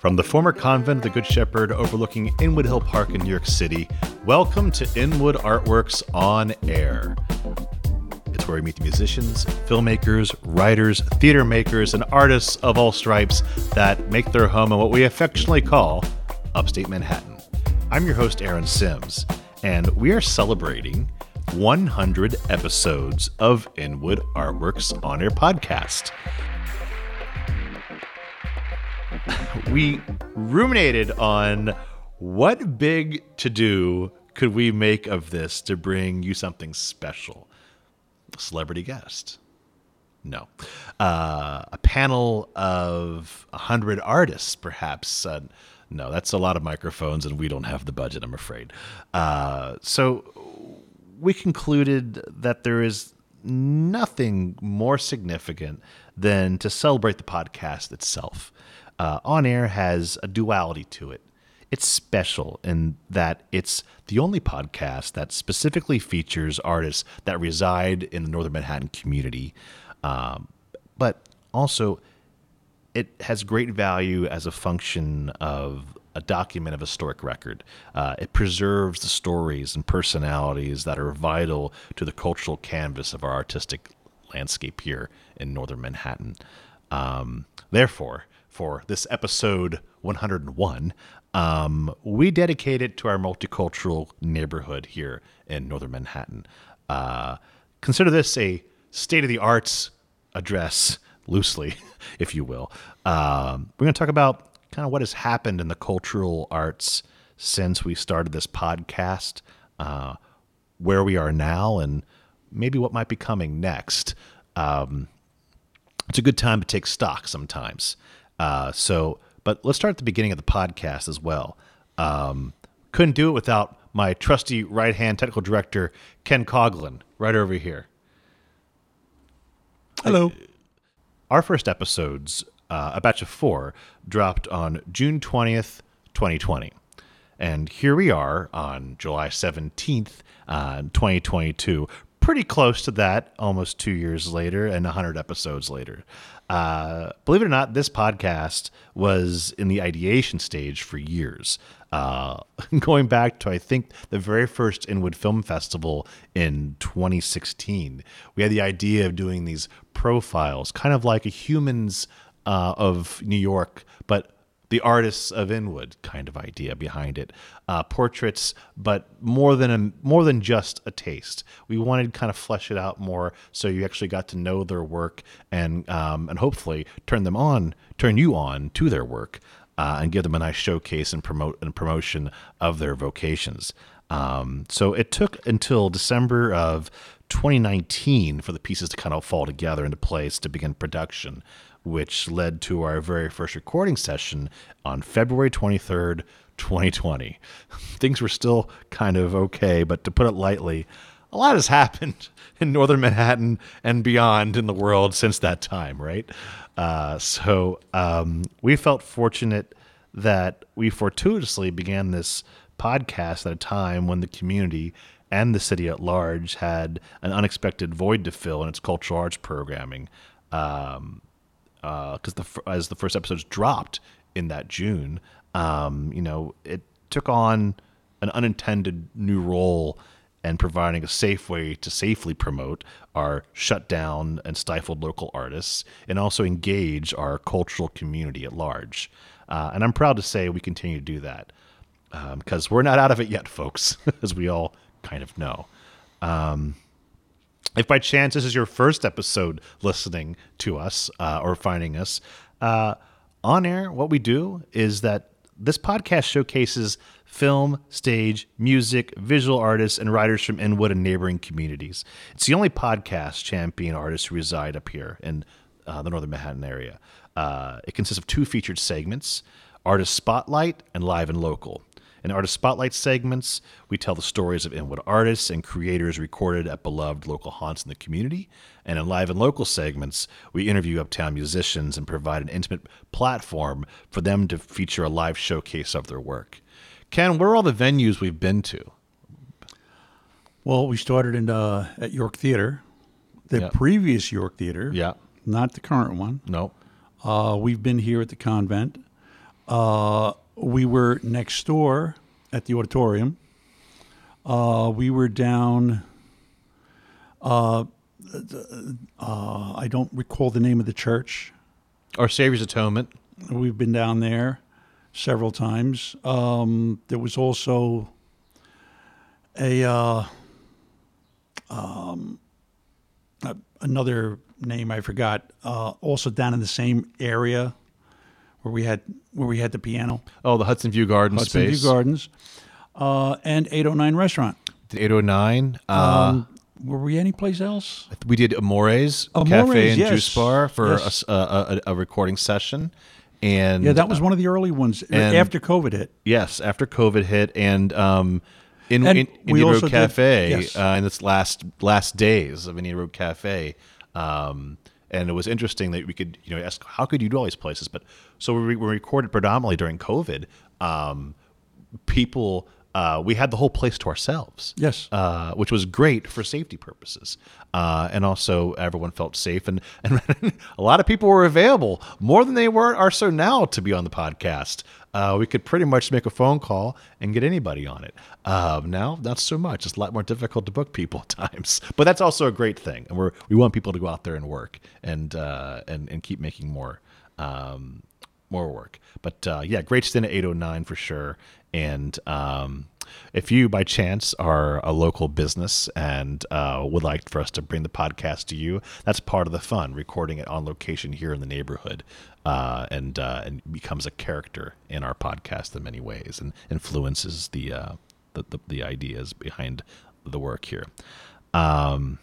From the former convent of the Good Shepherd overlooking Inwood Hill Park in New York City, welcome to Inwood Artworks on Air. It's where we meet the musicians, filmmakers, writers, theater makers, and artists of all stripes that make their home in what we affectionately call upstate Manhattan. I'm your host, Aaron Sims, and we are celebrating 100 episodes of Inwood Artworks on Air podcast. We ruminated on what big to do could we make of this to bring you something special. A celebrity guest. No. Uh, a panel of 100 artists, perhaps. Uh, no, that's a lot of microphones, and we don't have the budget, I'm afraid. Uh, so we concluded that there is nothing more significant than to celebrate the podcast itself uh, On Air has a duality to it. It's special in that it's the only podcast that specifically features artists that reside in the Northern Manhattan community, um, but also it has great value as a function of a document of historic record. Uh, it preserves the stories and personalities that are vital to the cultural canvas of our artistic landscape here in northern Manhattan. Um, therefore, for this episode 101, um, we dedicate it to our multicultural neighborhood here in northern Manhattan. Uh, consider this a state of the arts address, loosely, if you will. Um, we're going to talk about kind of what has happened in the cultural arts since we started this podcast, uh, where we are now, and maybe what might be coming next. Um, it's a good time to take stock sometimes. Uh, so, but let's start at the beginning of the podcast as well. Um, couldn't do it without my trusty right hand technical director, Ken Coglin, right over here. Hello. Our first episodes, uh, a batch of four, dropped on June 20th, 2020. And here we are on July 17th, uh, 2022, pretty close to that almost two years later and 100 episodes later. Uh, believe it or not, this podcast was in the ideation stage for years. Uh, going back to, I think, the very first Inwood Film Festival in 2016, we had the idea of doing these profiles, kind of like a humans uh, of New York, but the artists of Inwood kind of idea behind it. Uh, portraits, but more than a, more than just a taste. We wanted to kind of flesh it out more, so you actually got to know their work and um, and hopefully turn them on, turn you on to their work, uh, and give them a nice showcase and promote and promotion of their vocations. Um, so it took until December of 2019 for the pieces to kind of fall together into place to begin production which led to our very first recording session on February 23rd, 2020. Things were still kind of okay, but to put it lightly, a lot has happened in northern Manhattan and beyond in the world since that time, right? Uh, so um, we felt fortunate that we fortuitously began this podcast at a time when the community and the city at large had an unexpected void to fill in its cultural arts programming. Um, because uh, the as the first episodes dropped in that June, um, you know, it took on an unintended new role and providing a safe way to safely promote our shut down and stifled local artists and also engage our cultural community at large. Uh, and I'm proud to say we continue to do that because um, we're not out of it yet, folks, as we all kind of know. Um, if by chance this is your first episode listening to us uh, or finding us uh, on air, what we do is that this podcast showcases film, stage, music, visual artists, and writers from Inwood and neighboring communities. It's the only podcast champion artists who reside up here in uh, the Northern Manhattan area. Uh, it consists of two featured segments Artist Spotlight and Live and Local. In Artist Spotlight segments, we tell the stories of Inwood artists and creators recorded at beloved local haunts in the community. And in Live and Local segments, we interview uptown musicians and provide an intimate platform for them to feature a live showcase of their work. Ken, where are all the venues we've been to? Well, we started in uh, at York Theater, the yep. previous York Theater. Yeah. Not the current one. No. Uh, we've been here at the convent. Uh, we were next door at the auditorium. Uh, we were down. Uh, uh, I don't recall the name of the church. Our Savior's Atonement. We've been down there several times. Um, there was also a, uh, um, a another name I forgot. Uh, also down in the same area where we had where we had the piano, Oh, the Hudson View Gardens space. Hudson space. View Gardens, uh, and 809 Restaurant. The 809. Uh, Um, were we anyplace else? we did Amores, Amores, Cafe and yes. Juice Bar for a Yes. a, a- a recording session. And Yeah, that was one of the early ones and- after COVID hit. Yes, after COVID hit, and um, in, And in Indian Road did- Cafe yes. uh, in its last last days of Indian Road Cafe, um, and it was interesting that we could you know ask how could you do all these places, but so we, we recorded predominantly during COVID. Um, people, uh, we had the whole place to ourselves. Yes. uh, which was great for safety purposes, uh, and also everyone felt safe, and and a lot of people were available more than they were are so now to be on the podcast. Uh, we could pretty much make a phone call and get anybody on it. Um, now, not so much. It's a lot more difficult to book people at times, but that's also a great thing, and we're we want people to go out there and work and uh, and and keep making more. Um, more work. But uh, yeah, great stint at 809 for sure. And um, if you, by chance, are a local business and uh, would like for us to bring the podcast to you, that's part of the fun. Recording it on location here in the neighborhood, uh, and uh, and becomes a character in our podcast in many ways, and influences the uh, the, the the ideas behind the work here. Um,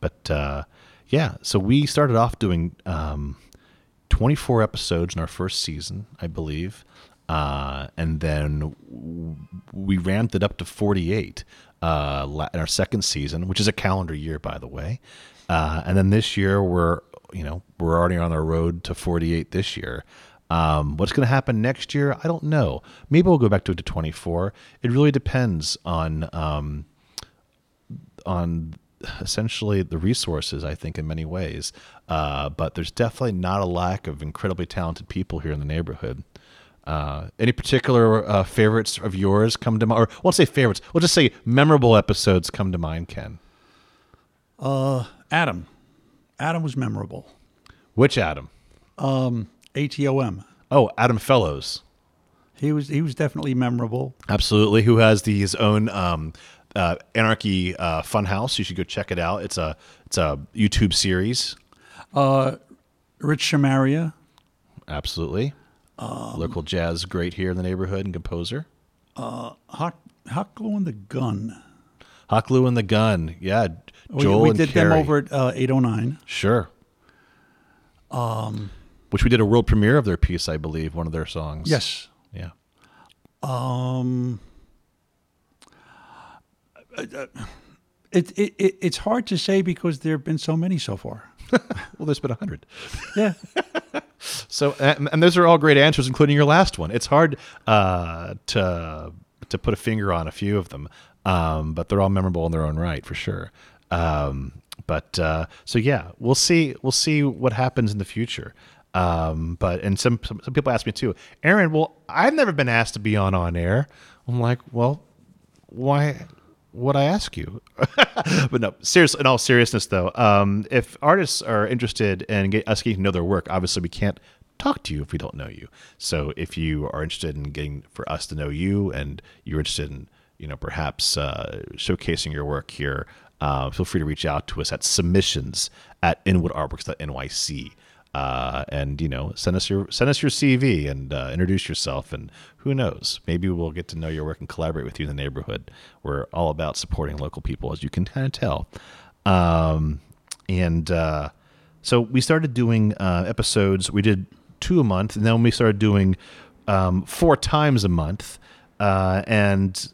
but uh, yeah, so we started off doing. Um, 24 episodes in our first season, I believe. Uh, and then we ramped it up to 48 uh, in our second season, which is a calendar year, by the way. Uh, and then this year, we're you know we're already on our road to 48 this year. Um, what's going to happen next year? I don't know. Maybe we'll go back to it to 24. It really depends on um, on essentially the resources, I think, in many ways. Uh, but there's definitely not a lack of incredibly talented people here in the neighborhood. Uh, any particular uh, favorites of yours come to mind? Or won't say favorites. We'll just say memorable episodes come to mind, Ken. Uh, Adam. Adam was memorable. Which Adam? Um, ATOM. Oh, Adam Fellows. He was he was definitely memorable. Absolutely. Who has the, his own um, uh, Anarchy uh, Funhouse? You should go check it out. It's a it's a YouTube series. Uh, Rich Shamaria. Absolutely. Local jazz great here in the neighborhood and composer. Hot Hot Glue and the Gun. Haklu and the Gun. Yeah. We, Joel we and did Carrie. them over at uh, 809. Sure. Um, Which we did a world premiere of their piece, I believe, one of their songs. Yes. Yeah. Um, It, it, it it's hard to say because there have been so many so far. Well, there's been a hundred. Yeah. So, and, those are all great answers, including your last one. It's hard uh, to to put a finger on a few of them, um, but they're all memorable in their own right, for sure. Um, but uh, so yeah, we'll see. We'll see what happens in the future. Um, but and some, some some people ask me too, Aaron. Well, I've never been asked to be on on air. I'm like, well, why would I ask you? but no, serious. In all seriousness, though, um, if artists are interested in get, us getting to know their work, obviously we can't talk to you if we don't know you. So if you are interested in getting for us to know you, and you're interested in you know perhaps uh, showcasing your work here, uh, feel free to reach out to us at submissions at inwoodartworks.nyc uh, and you know send us your send us your CV and uh, introduce yourself and who knows maybe we'll get to know your work and collaborate with you in the neighborhood. We're all about supporting local people as you can kind of tell, um, and uh, so we started doing uh, episodes. We did two a month, and then we started doing um, four times a month, uh, and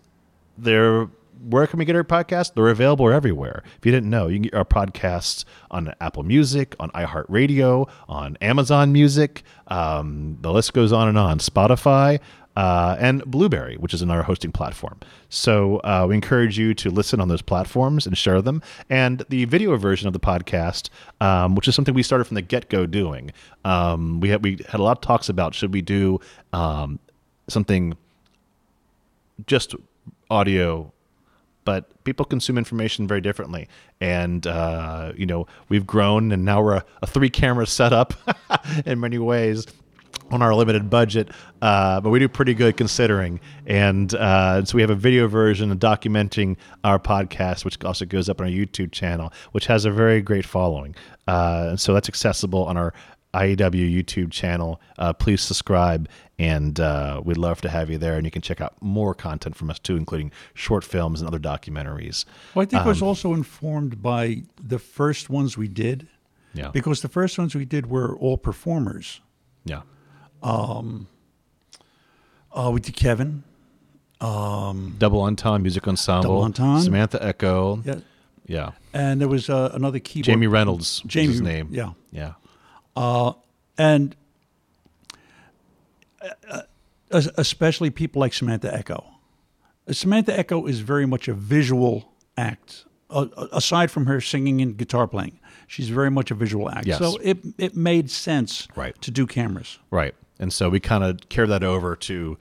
they're where can we get our podcast? They're available everywhere. If you didn't know, you can get our podcasts on Apple Music, on iHeartRadio, on Amazon Music. Um, the list goes on and on. Spotify. Uh, and Blubrry, which is another hosting platform. So uh, we encourage you to listen on those platforms and share them. And the video version of the podcast, um, which is something we started from the get go doing. Um, we had we had a lot of talks about should we do um, something just audio but people consume information very differently and uh, you know we've grown and now we're a, a three camera setup in many ways on our limited budget, uh, but we do pretty good considering. And uh, so we have a video version documenting our podcast, which also goes up on our YouTube channel, which has a very great following. Uh, and so that's accessible on our IEW YouTube channel. Uh, please subscribe, and uh, we'd love to have you there. And you can check out more content from us too, including short films and other documentaries. Well, I think um, I was also informed by the first ones we did. Yeah. Because the first ones we did were all performers. Yeah. Um, uh, we did Kevin. Um, Double Entendre Music Ensemble. Double Entendre. Samantha Echo. Yeah. Yeah. And there was uh, another keyboard. Jamie Reynolds. Jamie, his name. Yeah. Yeah. Uh, and uh, especially people like Samantha Echo. Samantha Echo is very much a visual act. Uh, aside from her singing and guitar playing, she's very much a visual act. Yes. So it it made sense right. to do cameras. Right. And so we kind of carry that over to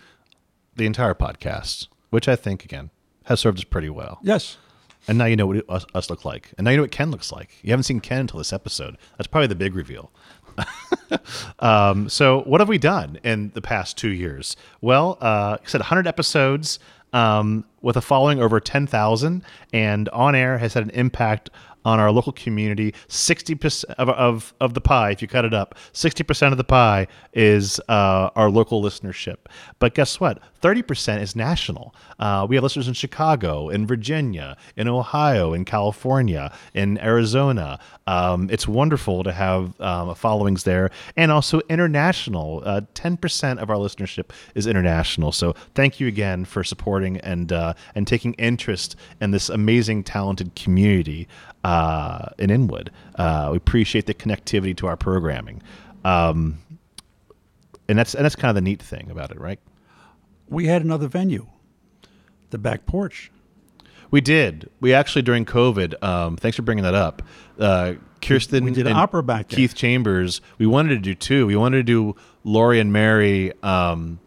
the entire podcast, which I think again has served us pretty well. Yes. And now you know what us, us look like. And now you know what Ken looks like. You haven't seen Ken until this episode. That's probably the big reveal. um, so, what have we done in the past two years? Well, uh, I said 100 episodes um, with a following over 10,000, and on air has had an impact on our local community. 60% of, of, of the pie, if you cut it up, 60% of the pie is uh, our local listenership. But guess what? 30% is national. Uh, we have listeners in Chicago, in Virginia, in Ohio, in California, in Arizona. Um, it's wonderful to have um, followings there and also international. Uh, 10% of our listenership is international. So thank you again for supporting and, uh, and taking interest in this amazing, talented community uh, in Inwood. Uh, we appreciate the connectivity to our programming. Um, and that's and that's kind of the neat thing about it, right? We had another venue, the back porch. We did. We actually during COVID. Um, thanks for bringing that up. Uh, Kirsten, we did an opera back there. Keith Chambers. We wanted to do two. We wanted to do Laurie and Mary. Um,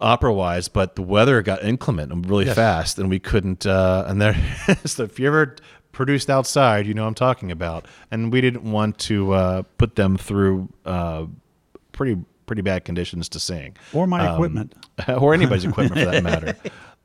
opera wise, but the weather got inclement really yes. fast, and we couldn't. Uh, and there, so if you ever produced outside, you know I'm talking about. And we didn't want to uh, put them through uh, pretty pretty bad conditions to sing, or my um, equipment, or anybody's equipment for that matter.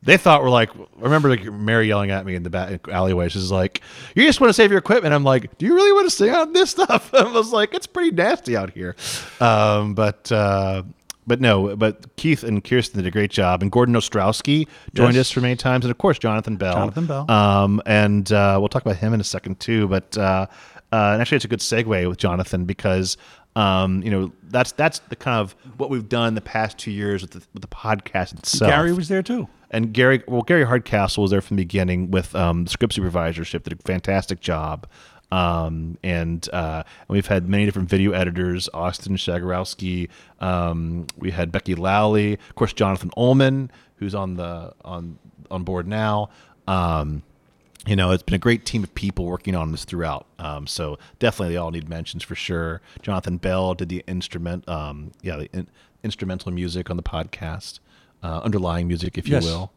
They thought we're like, I remember like Mary yelling at me in the back alleyway. She's like, "You just want to save your equipment." I'm like, "Do you really want to sing on this stuff?" I was like, "It's pretty nasty out here," um, but uh, but no, but Keith and Kirsten did a great job, and Gordon Ostrowski joined yes. us for many times, and of course Jonathan Bell. Jonathan Bell. Um, and uh, we'll talk about him in a second too. But uh, uh, and actually, it's a good segue with Jonathan because um, you know that's that's the kind of what we've done the past two years with the, with the podcast itself. Gary was there too. And Gary, well, Gary Hardcastle was there from the beginning with um, the script supervisorship. Did a fantastic job. Um, and, uh, and we've had many different video editors, Austin Shagarowski. Um, we had Becky Lowley, of course, Jonathan Ullman, who's on the on on board now. Um, you know, it's been a great team of people working on this throughout. Um, so definitely, they all need mentions for sure. Jonathan Bell did the instrument, um, yeah, the in, instrumental music on the podcast, uh, underlying music, if you will.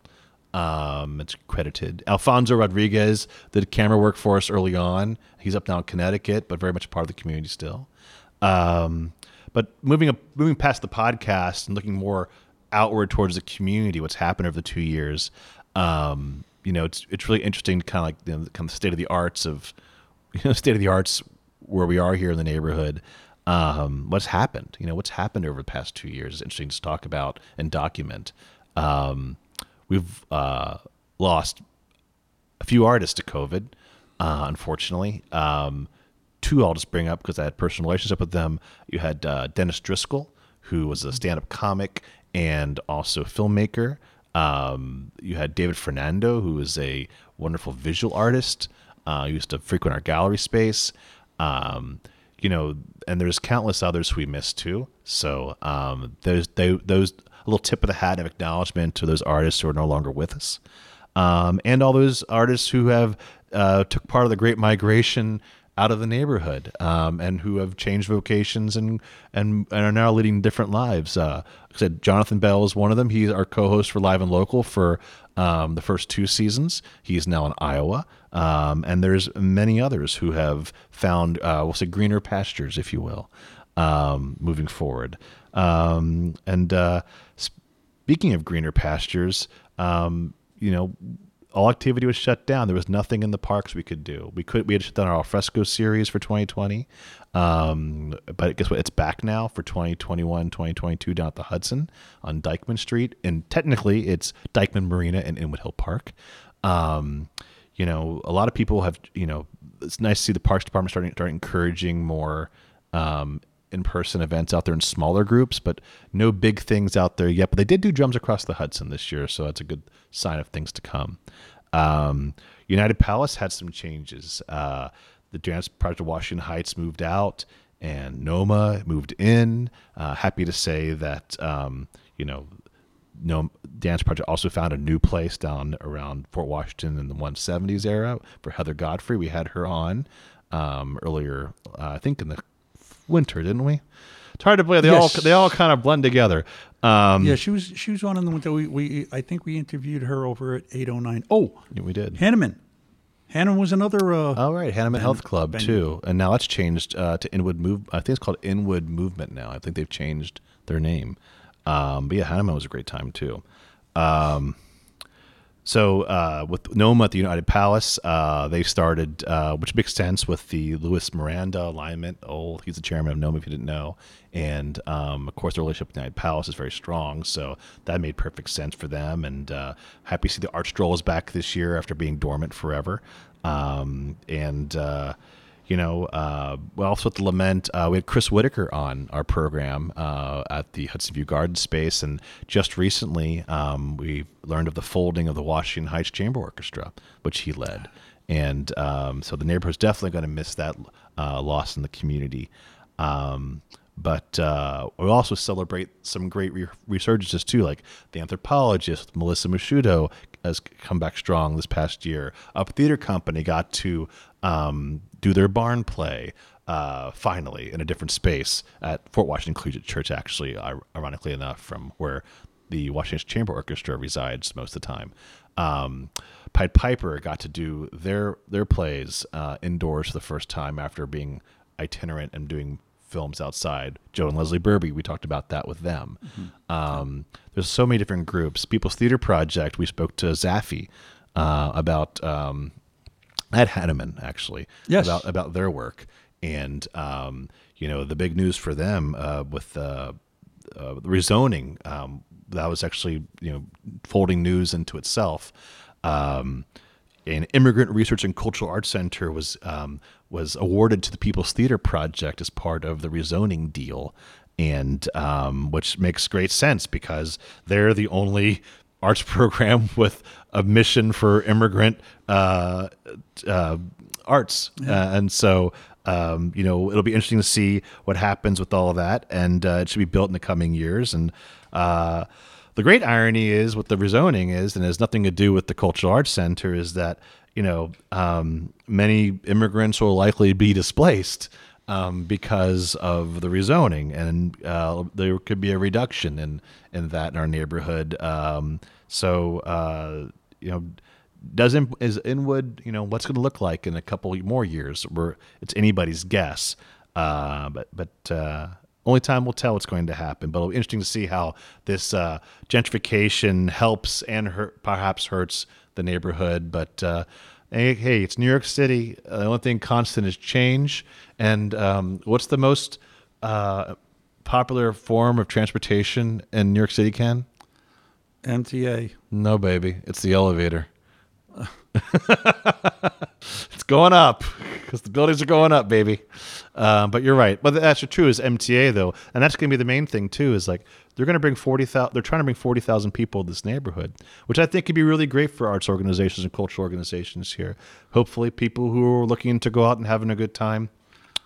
Um, it's credited. Alfonso Rodriguez did camera work for us early on. He's up now in Connecticut, but very much part of the community still. Um, but moving up, moving past the podcast and looking more outward towards the community, what's happened over the two years. Um, you know, it's it's really interesting, kind of like you know, kind of state of the arts of, you know, state of the arts where we are here in the neighborhood. Um, what's happened? You know, what's happened over the past two years is interesting to talk about and document. Um, We've uh, lost a few artists to COVID, uh, unfortunately. Um, two I'll just bring up because I had personal relationship with them. You had uh, Dennis Driscoll, who was a stand-up comic and also filmmaker. Um, you had David Fernando, who is a wonderful visual artist. Uh, used to frequent our gallery space. Um, you know, and there's countless others we missed too. So um, those they, those a little tip of the hat of acknowledgement to those artists who are no longer with us, um, and all those artists who have uh, took part of the Great Migration out of the neighborhood um, and who have changed vocations and, and, and are now leading different lives. Uh, like I said Jonathan Bell is one of them. He's our co-host for Live and Local for um, the first two seasons. He's now in Iowa, um, and there's many others who have found uh, we'll say greener pastures, if you will, um, moving forward. Um, and uh, speaking of greener pastures, um, you know all activity was shut down. There was nothing in the parks we could do. We could we had shut down our alfresco series for 2020, um, but guess what? It's back now for 2021, 2022 down at the Hudson on Dyckman Street, and technically it's Dyckman Marina and Inwood Hill Park. Um, you know, a lot of people have you know it's nice to see the Parks Department starting start encouraging more um, in-person events out there in smaller groups, but no big things out there yet. But they did do drums across the Hudson this year, so that's a good sign of things to come. Um, United Palace had some changes. Uh, the Dance Project Washington Heights moved out, and NoMAA moved in. Uh, happy to say that um, you know. No Dance Project also found a new place down around Fort Washington in the 170s era for Heather Godfrey. We had her on um, earlier, uh, I think in the winter, didn't we? It's hard to believe they Yes. all they all kind of blend together. Um, Yeah, she was she was on in the winter. We, we I think we interviewed her over at 809. Oh, yeah, we did. Hanneman. Hanneman was another uh All right, Hanneman Health Club Ben- too, and now that's changed uh, to Inwood Move. I think it's called Inwood Movement now. I think they've changed their name. Um, but yeah, Hanneman was a great time too. Um, so uh, with NoMAA at the United Palace, uh, they started, uh, which makes sense with the Luis Miranda alignment. Oh, he's the chairman of NoMAA, if you didn't know, and um, of course the relationship with the United Palace is very strong. So that made perfect sense for them. And uh, happy to see the Arch Stroll is back this year after being dormant forever. Um, and uh, you know, uh, well, also with the lament, uh, we had Chris Whitaker on our program uh, at the Hudson View Garden Space, and just recently um, we learned of the folding of the Washington Heights Chamber Orchestra, which he led, and um, so the neighborhood's definitely going to miss that uh, loss in the community. Um, but uh, we also celebrate some great re- resurgences too, like the anthropologist Melissa Masciuto has come back strong this past year. Up Theater Company got to um, do their barn play uh, finally in a different space at Fort Washington Collegiate Church. Actually, ironically enough, from where the Washington Chamber Orchestra resides most of the time. Um, Pied Piper got to do their their plays uh, indoors for the first time after being itinerant and doing films outside. Joe and Leslie Burby, we talked about that with them. Um, there's so many different groups. People's Theater Project, we spoke to Zaffi uh, about um, at Hanneman actually Yes. about about their work and um, you know the big news for them uh, with uh, uh, the rezoning um, that was actually you know folding news into itself. Um, an immigrant research and cultural arts center was um, was awarded to the People's Theater Project as part of the rezoning deal, and um, which makes great sense because they're the only arts program with a mission for immigrant uh, uh, arts, uh, and so um, you know it'll be interesting to see what happens with all of that, and uh, it should be built in the coming years. And uh, the great irony is what the rezoning is, and it has nothing to do with the Cultural Arts Center, is that you know um, many immigrants will likely be displaced um, because of the rezoning, and uh, there could be a reduction in in that in our neighborhood. Um, so uh, you know, does in, is Inwood you know what's going to look like in a couple more years? Where it's anybody's guess, uh, but but. Uh, only time will tell what's going to happen, but it'll be interesting to see how this uh, gentrification helps and hurt, perhaps hurts the neighborhood. But uh, hey, hey, it's New York City. Uh, the only thing constant is change. And um, what's the most uh, popular form of transportation in New York City, Ken? MTA. No, baby. It's the elevator. it's going up because the buildings are going up, baby. Um, but you're right. But that's true is MTA though, and that's going to be the main thing too. Is like they're going to bring forty thousand. They're trying to bring forty thousand people to this neighborhood, which I think could be really great for arts organizations and cultural organizations here. Hopefully, people who are looking to go out and having a good time,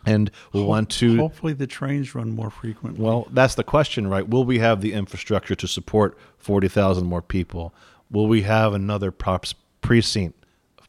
and will want to Hopefully the trains run more frequently. well, that's the question, right? Will we have the infrastructure to support 40,000 more people? Will we have another props precinct,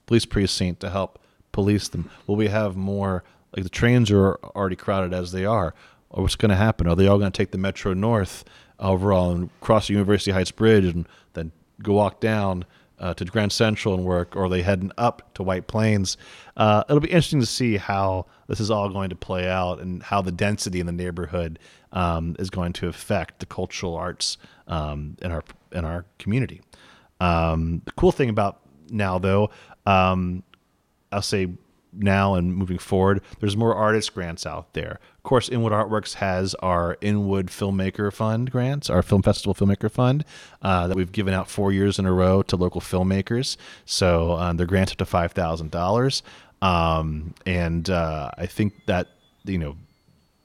police precinct to help police them? Will we have more Like the trains are already crowded as they are. Or what's going to happen? Are they all going to take the Metro North overall and cross the University Heights Bridge and then go walk down uh, to Grand Central and work, or are they heading up to White Plains? Uh, it'll be interesting to see how this is all going to play out and how the density in the neighborhood um, is going to affect the cultural arts um, in our in our community. Um, the cool thing about now, though, um, I'll say now and moving forward, there's more artist grants out there. Of course, Inwood Artworks has our Inwood Filmmaker Fund grants, our Film Festival Filmmaker Fund uh, that we've given out four years in a row to local filmmakers. So um, they're granted to five thousand dollars, um, and uh, I think that you know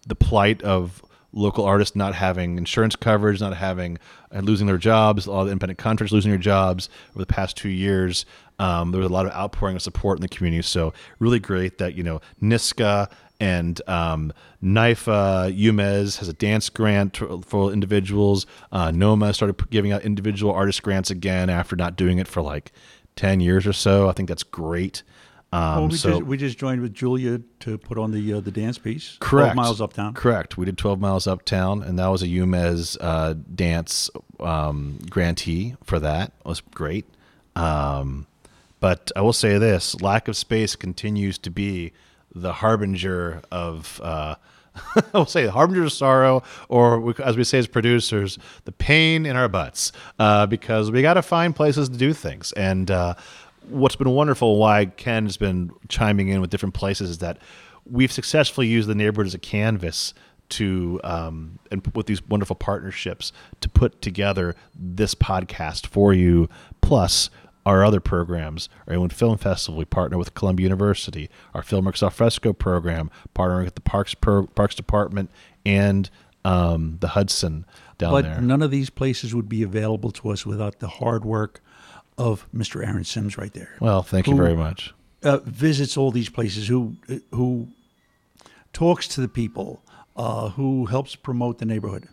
the plight of local artists not having insurance coverage, not having and losing their jobs, a lot of independent contractors losing their jobs over the past two years. Um, there was a lot of outpouring of support in the community. So really great that you know NYSCA and um, NYFA UMEZ has a dance grant for individuals. Uh, NoMAA started giving out individual artist grants again after not doing it for like ten years or so. I think that's great. Um, Well, we, so just, we just joined with Julia to put on the uh, the dance piece. correct 12 miles uptown. Correct. We did 12 miles uptown, and that was a UMEZ uh, dance um, grantee for that. It was great. Um, but I will say this: lack of space continues to be the harbinger of. Uh, I will say the harbinger of sorrow, or we, as we say as producers, the pain in our butts, uh, because we got to find places to do things. And uh, what's been wonderful, why Ken has been chiming in with different places, is that we've successfully used the neighborhood as a canvas to um, and with these wonderful partnerships to put together this podcast for you plus our other programs. Our Inwood Film Festival we partner with Columbia University our Filmworks Alfresco program partnering with the Parks Pro- Parks Department and um, the Hudson down But there. none of these places would be available to us without the hard work of Mr. Aaron Sims right there. well thank you very much uh, visits all these places, who who talks to the people, uh, who helps promote the neighborhood.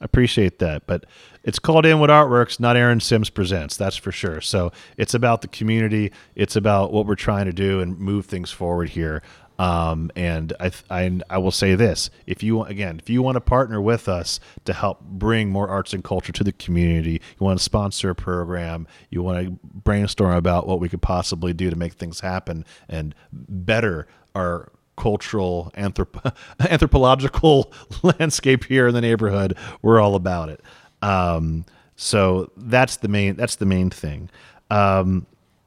I appreciate that, but it's called in Inwood Artworks, not Aaron Sims Presents. That's for sure. So it's about the community. It's about what we're trying to do and move things forward here. Um, and I, I, I will say this: if you again, if you want to partner with us to help bring more arts and culture to the community, you want to sponsor a program, you want to brainstorm about what we could possibly do to make things happen and better our cultural anthrop- anthropological landscape here in the neighborhood we're all about it um, so that's the main that's the main thing um,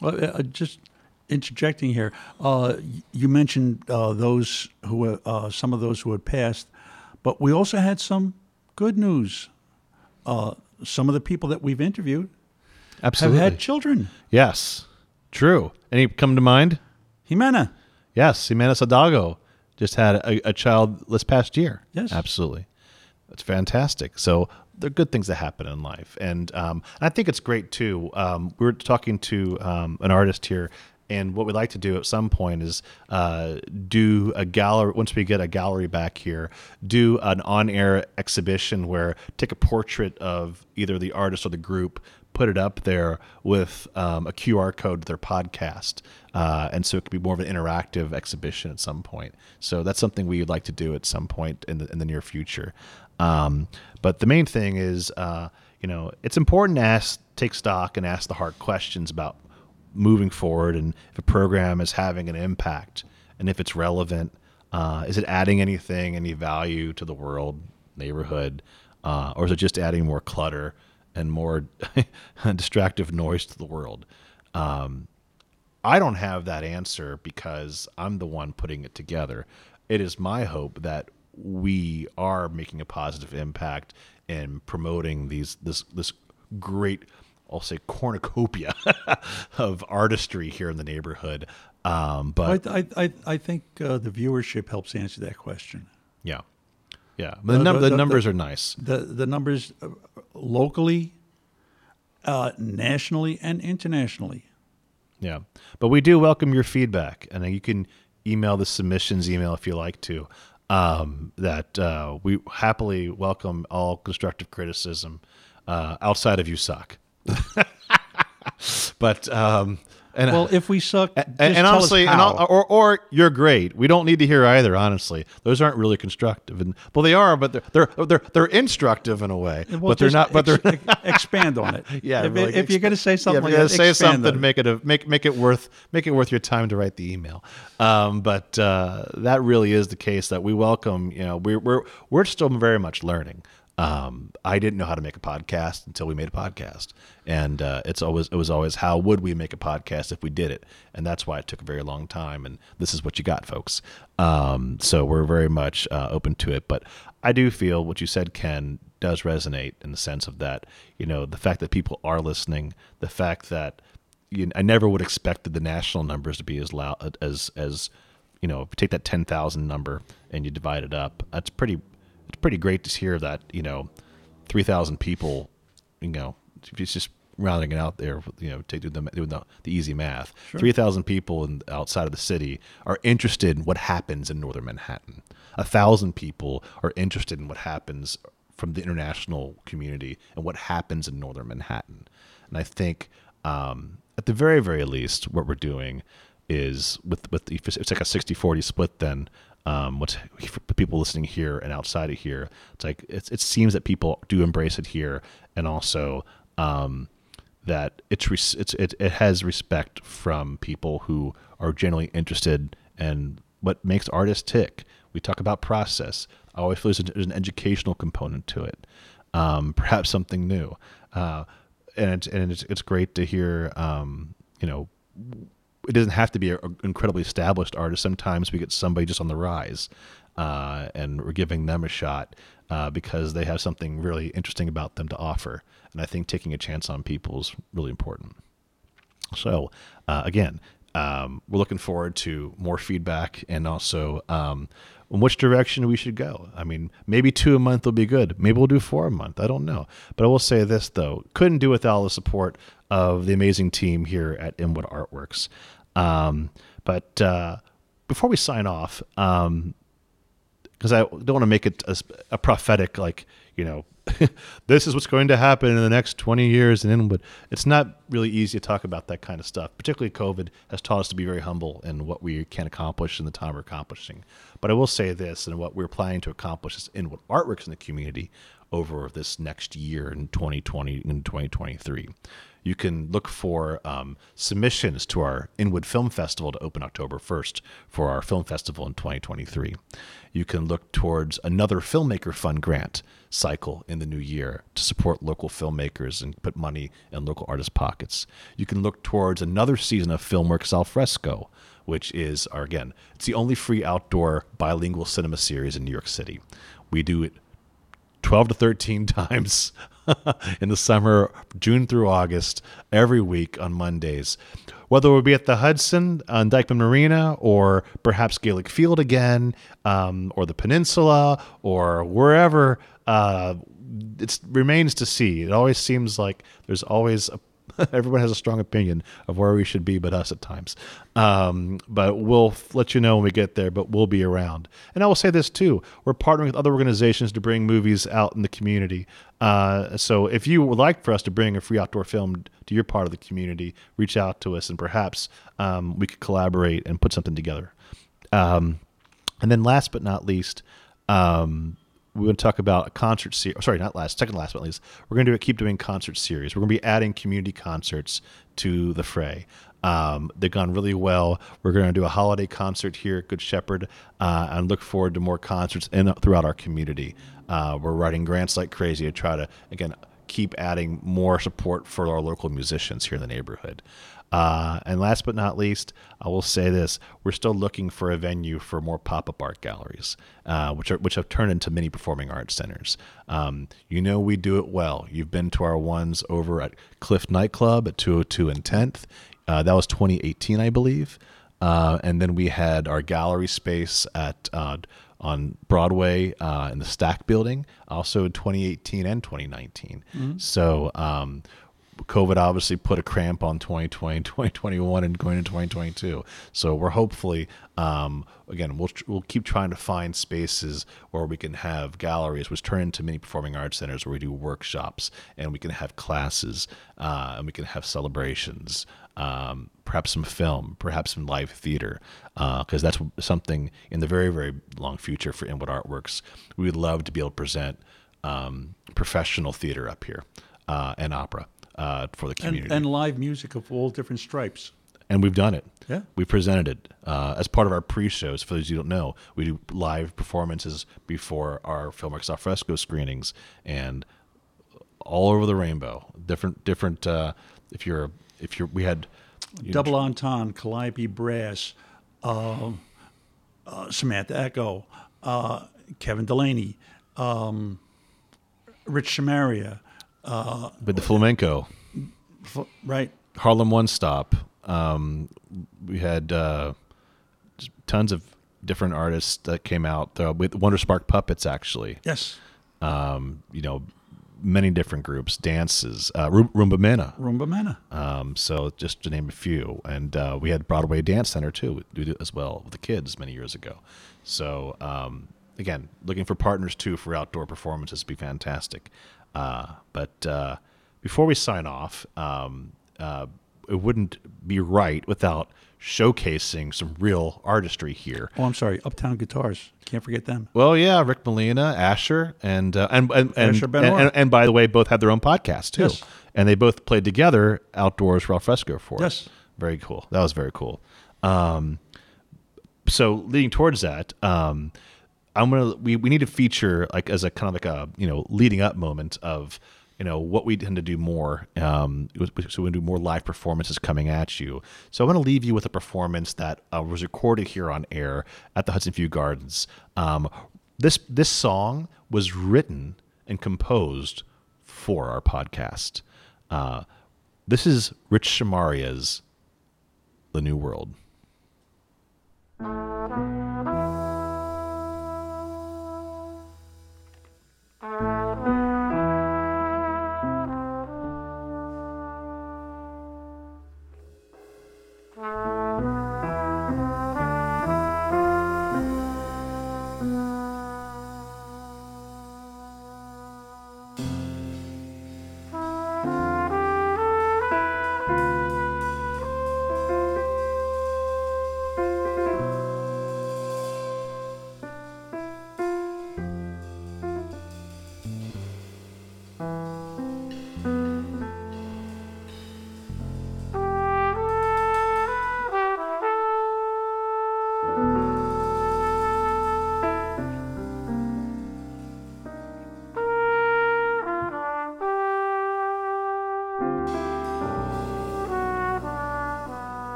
Well, uh, just interjecting here, uh, you mentioned uh, those who uh, some of those who had passed, but we also had some good news. Uh, some of the people that we've interviewed have had children. yes true any come to mind Jimena, yes Jimena Hidalgo just had a, a child this past year Yes. absolutely That's fantastic. So there are good things that happen in life, and um, I think it's great too. Um, we were talking to um, an artist here, and what we'd like to do at some point is uh, do a gallery. Once we get a gallery back here, do an on-air exhibition where take a portrait of either the artist or the group, put it up there with um, a QR code to their podcast. Uh, and so it could be more of an interactive exhibition at some point. So that's something we would like to do at some point in the, in the near future. Um, but the main thing is, uh, you know, it's important to ask, take stock and ask the hard questions about moving forward and if a program is having an impact and if it's relevant. Uh, is it adding anything, any value to the world, neighborhood, uh, or is it just adding more clutter and more distractive noise to the world? Um, I don't have that answer because I'm the one putting it together. It is my hope that we are making a positive impact in promoting these this this great I'll say cornucopia of artistry here in the neighborhood. Um, but I, I, I, I think uh, the viewership helps answer that question. yeah, yeah, the, num- the- the the- numbers are nice. The the numbers uh, locally, uh, nationally, and internationally. Yeah. But we do welcome your feedback. And you can email the submissions email if you like to. Um, that uh, we happily welcome all constructive criticism uh, outside of you suck. but um, And, well, if we suck, and, and honestly, and how. al- or or you're great. We don't need to hear either. Honestly, those aren't really constructive. And well, they are, but they're they're they're, they're instructive in a way. Well, but they're not. But they're ex- ex- expand on it. yeah. if, really, if you're going to say something, yeah, like that, say something, make it a make make it worth make it worth your time to write the email. Um, but uh, that really is the case that we welcome. You know, we're we're we're still very much learning. Um, I didn't know how to make a podcast until we made a podcast, and uh, it's always it was always how would we make a podcast if we did it, and that's why it took a very long time. And this is what you got, folks. Um, so we're very much uh, open to it, but I do feel what you said, Ken, does resonate in the sense of that you know the fact that people are listening, the fact that you, I never would expected the national numbers to be as loud as as you know. If you take that ten thousand number and you divide it up, that's pretty. It's pretty great to hear that you know, three thousand people. You know, if it's just rounding it out there. You know, take doing the doing the, the easy math. Three thousand people in, outside of the city are interested in what happens in northern Manhattan. A thousand people are interested in what happens from the international community and what happens in northern Manhattan. And I think um, at the very, very least, what we're doing is with with the, it's like a 60-40 split. Then um, what's people listening here and outside of here, it's like it's, it seems that people do embrace it here, and also um, that it's res- it's it, it has respect from people who are generally interested in what makes artists tick. We talk about process. I always feel there's, a, there's an educational component to it, um, perhaps something new, uh, and it's, and it's it's great to hear. Um, you know, it doesn't have to be an incredibly established artist. Sometimes we get somebody just on the rise, uh, and we're giving them a shot uh, because they have something really interesting about them to offer. And I think taking a chance on people is really important. So, uh, again, um, we're looking forward to more feedback and also um, in which direction we should go. I mean, maybe two a month will be good. Maybe we'll do four a month. I don't know. But I will say this, though couldn't do without all the support of the amazing team here at Inwood Artworks. Um, but uh, before we sign off, um, because I don't want to make it a, a prophetic, like, you know, this is what's going to happen in the next 20 years and in Inwood. It's not really easy to talk about that kind of stuff. Particularly COVID has taught us to be very humble in what we can accomplish in the time we're accomplishing. But I will say this, and what we're planning to accomplish is Inwood artworks in the community over this next year in 2020 and 2023. You can look for um, submissions to our Inwood Film Festival to open October 1st for our film festival in 2023. You can look towards another Filmmaker Fund grant cycle in the new year to support local filmmakers and put money in local artists' pockets. You can look towards another season of Filmworks Al Fresco, which is, our, again, it's the only free outdoor bilingual cinema series in New York City. We do it 12 to 13 times in the summer, June through August, every week on Mondays. Whether would be at the Hudson on Dyckman Marina or perhaps Gaelic Field again, um, or the Peninsula, or wherever, uh, it remains to see. It always seems like there's always a everyone has a strong opinion of where we should be, but us at times. Um, but we'll let you know when we get there, but we'll be around. And I will say this too we're partnering with other organizations to bring movies out in the community. Uh, so if you would like for us to bring a free outdoor film to your part of the community, reach out to us and perhaps um, we could collaborate and put something together. Um, and then last but not least, um, we're going to talk about a concert series. Sorry, not last, second last but least. We're going to do, keep doing concert series. We're going to be adding community concerts to the fray. Um, they've gone really well. We're going to do a holiday concert here at Good Shepherd, uh, and look forward to more concerts in throughout our community. Uh, we're writing grants like crazy to try to again keep adding more support for our local musicians here in the neighborhood. Uh, and last but not least, I will say this: we're still looking for a venue for more pop-up art galleries, uh, which are which have turned into mini performing arts centers. Um, you know we do it well. You've been to our ones over at Cliff Nightclub at 202 and 10th. Uh, that was 2018, I believe. Uh, and then we had our gallery space at uh, on Broadway uh, in the Stack Building, also in 2018 and 2019. So um, COVID obviously put a cramp on 2020, 2021, and going into 2022. So we're hopefully, um, again, we'll we'll keep trying to find spaces where we can have galleries, which turn into mini performing arts centers, where we do workshops and we can have classes uh, and we can have celebrations. Um, perhaps some film, perhaps some live theater, because that's something in the very, very long future for Inwood Artworks. We would love to be able to present um, professional theater up here uh, and opera uh, for the community. And, and live music of all different stripes. and we've done it. Yeah. we presented it uh, as part of our pre-shows. For those who don't know, we do live performances before our Filmworks al fresco screenings, and all over the rainbow. Different, different. Uh, if you're, if you're, we had you know, Double Entendre, Calliope Brass, uh, uh, Samantha Echo, uh, Kevin Delaney, um, Rich Shamaria, with the flamenco, right? Harlem One Stop. Um, we had uh, tons of different artists that came out uh, with Wonder Spark Puppets, actually. Yes. Um, you know, many different groups, dances, uh, Rumba Mena. Rumba Mena. Um, so just to name a few, and uh, we had Broadway Dance Center too, we did it as well with the kids many years ago. So um, again, looking for partners too for outdoor performances would be fantastic. Uh, but uh, before we sign off, um, uh, it wouldn't be right without showcasing some real artistry here. Oh, I'm sorry. Uptown Guitars. Can't forget them. Well, yeah, Rick Molina, Asher, and uh, and and and, Asher and, and and by the way, both have their own podcast too, Yes. and they both played together outdoors for al fresco for us. Yes. very cool. That was very cool. Um, so leading towards that, um, I'm gonna we, we need to feature like as a kind of like a you know leading up moment of you know what we tend to do more. Um, so we do more live performances coming at you. So I want to leave you with a performance that uh, was recorded here on air at the Hudson View Gardens. Um, this this song was written and composed for our podcast. Uh, this is Rich Shamaria's "The New World."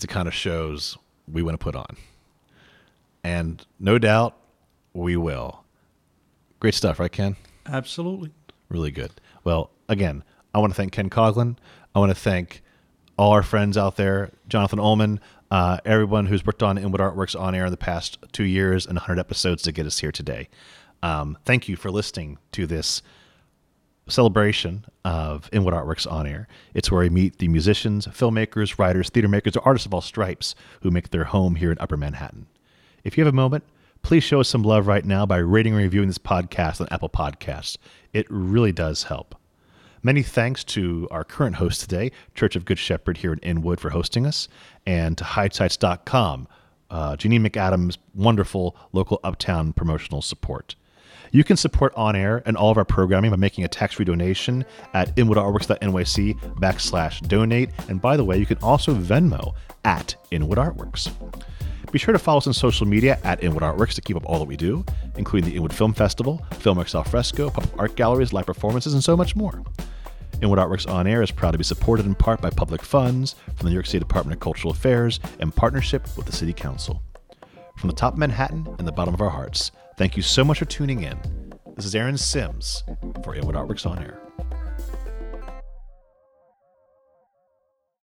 Is the kind of shows we want to put on. And no doubt we will. Great stuff, right, Ken? Absolutely. Really good. Well, again, I want to thank Ken Coglin. I want to thank all our friends out there, Jonathan Ullman, uh, everyone who's worked on Inwood Artworks on air in the past two years and 100 episodes to get us here today. Um, thank you for listening to this celebration of Inwood Artworks on air. It's where we meet the musicians, filmmakers, writers, theater makers, or artists of all stripes who make their home here in Upper Manhattan. If you have a moment, please show us some love right now by rating and reviewing this podcast on Apple Podcasts. It really does help. Many thanks to our current host today, Church of Good Shepherd here in Inwood, for hosting us, and to HideSites.com, uh, Janine McAdams' wonderful local uptown promotional support. You can support On Air and all of our programming by making a tax-free donation at inwoodartworks.nyc backslash donate. And by the way, you can also Venmo at Inwood Artworks. Be sure to follow us on social media at Inwood Artworks to keep up all that we do, including the Inwood Film Festival, Filmworks Al Fresco, pop-up art galleries, live performances, and so much more. Inwood Artworks On Air is proud to be supported in part by public funds from the New York City Department of Cultural Affairs in partnership with the City Council. From the top of Manhattan and the bottom of our hearts, thank you so much for tuning in. This is Aaron Simms for Inwood Artworks On Air.